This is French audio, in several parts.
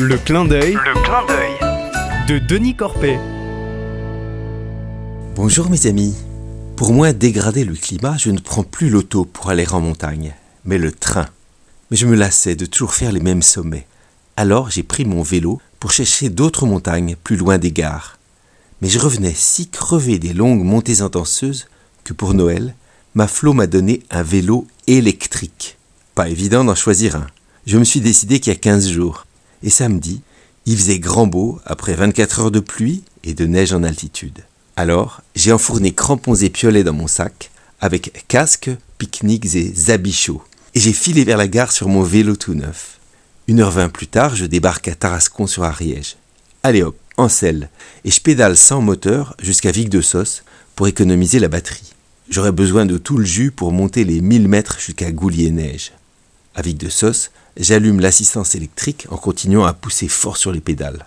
Le clin d'œil Le clin d'œil. de Denis Corpet. Bonjour mes amis. Pour moins dégrader le climat, je ne prends plus l'auto pour aller en montagne, mais le train. Mais je me lassais de toujours faire les mêmes sommets. Alors j'ai pris mon vélo pour chercher d'autres montagnes plus loin des gares. Mais je revenais si crevé des longues montées intenseuses que pour Noël, ma Flo m'a donné un vélo électrique. Pas évident d'en choisir un. Je me suis décidé qu'il y a 15 jours. Et samedi, il faisait grand beau après 24 heures de pluie et de neige en altitude. Alors, j'ai enfourné crampons et piolets dans mon sac, avec casque, pique-niques et zabichaux. Et j'ai filé vers la gare sur mon vélo tout neuf. Une heure vingt plus tard, je débarque à Tarascon sur Ariège. Allez hop, en selle, et je pédale sans moteur jusqu'à Vic de Sauce pour économiser la batterie. J'aurais besoin de tout le jus pour monter les 1000 mètres jusqu'à Goulier-Neige. À Vic de Sauce, j'allume l'assistance électrique en continuant à pousser fort sur les pédales.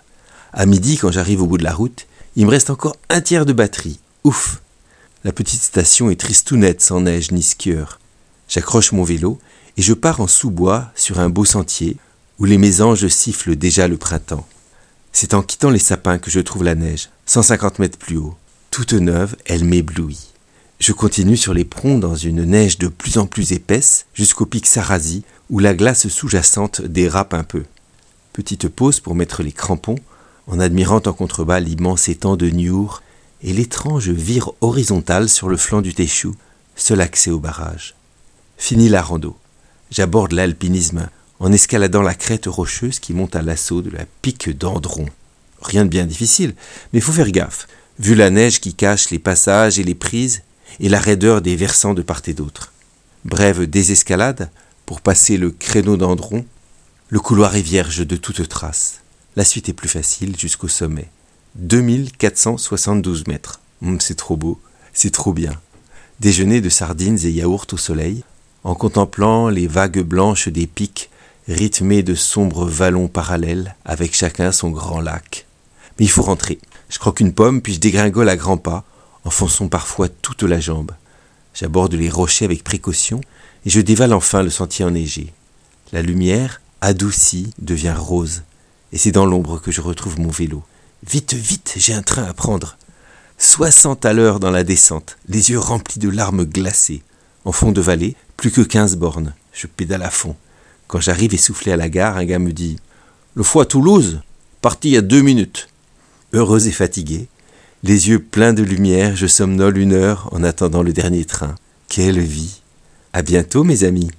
À midi, quand j'arrive au bout de la route, il me reste encore un tiers de batterie. Ouf La petite station est tristounette sans neige ni skieur. J'accroche mon vélo et je pars en sous-bois sur un beau sentier où les mésanges sifflent déjà le printemps. C'est en quittant les sapins que je trouve la neige, 150 mètres plus haut. Toute neuve, elle m'éblouit. Je continue sur les dans une neige de plus en plus épaisse jusqu'au pic Sarasi où la glace sous-jacente dérape un peu. Petite pause pour mettre les crampons en admirant en contrebas l'immense étang de Niur et l'étrange vire horizontale sur le flanc du Téchou, seul accès au barrage. Fini la rando. J'aborde l'alpinisme en escaladant la crête rocheuse qui monte à l'assaut de la pique d'Andron. Rien de bien difficile, mais faut faire gaffe, vu la neige qui cache les passages et les prises et la raideur des versants de part et d'autre. Brève désescalade pour passer le créneau d'Andron, le couloir est vierge de toute trace. La suite est plus facile jusqu'au sommet. 2472 mètres. Hum, c'est trop beau, c'est trop bien. Déjeuner de sardines et yaourts au soleil, en contemplant les vagues blanches des pics rythmées de sombres vallons parallèles, avec chacun son grand lac. Mais il faut rentrer. Je croque une pomme, puis je dégringole à grands pas, enfonçant parfois toute la jambe. J'aborde les rochers avec précaution, et je dévale enfin le sentier enneigé. La lumière, adoucie, devient rose, et c'est dans l'ombre que je retrouve mon vélo. Vite, vite, j'ai un train à prendre. Soixante à l'heure dans la descente, les yeux remplis de larmes glacées. En fond de vallée, plus que quinze bornes. Je pédale à fond. Quand j'arrive essoufflé à la gare, un gars me dit Le foie Toulouse? Parti il y a deux minutes. Heureux et fatigué, les yeux pleins de lumière, je somnole une heure en attendant le dernier train. Quelle vie À bientôt, mes amis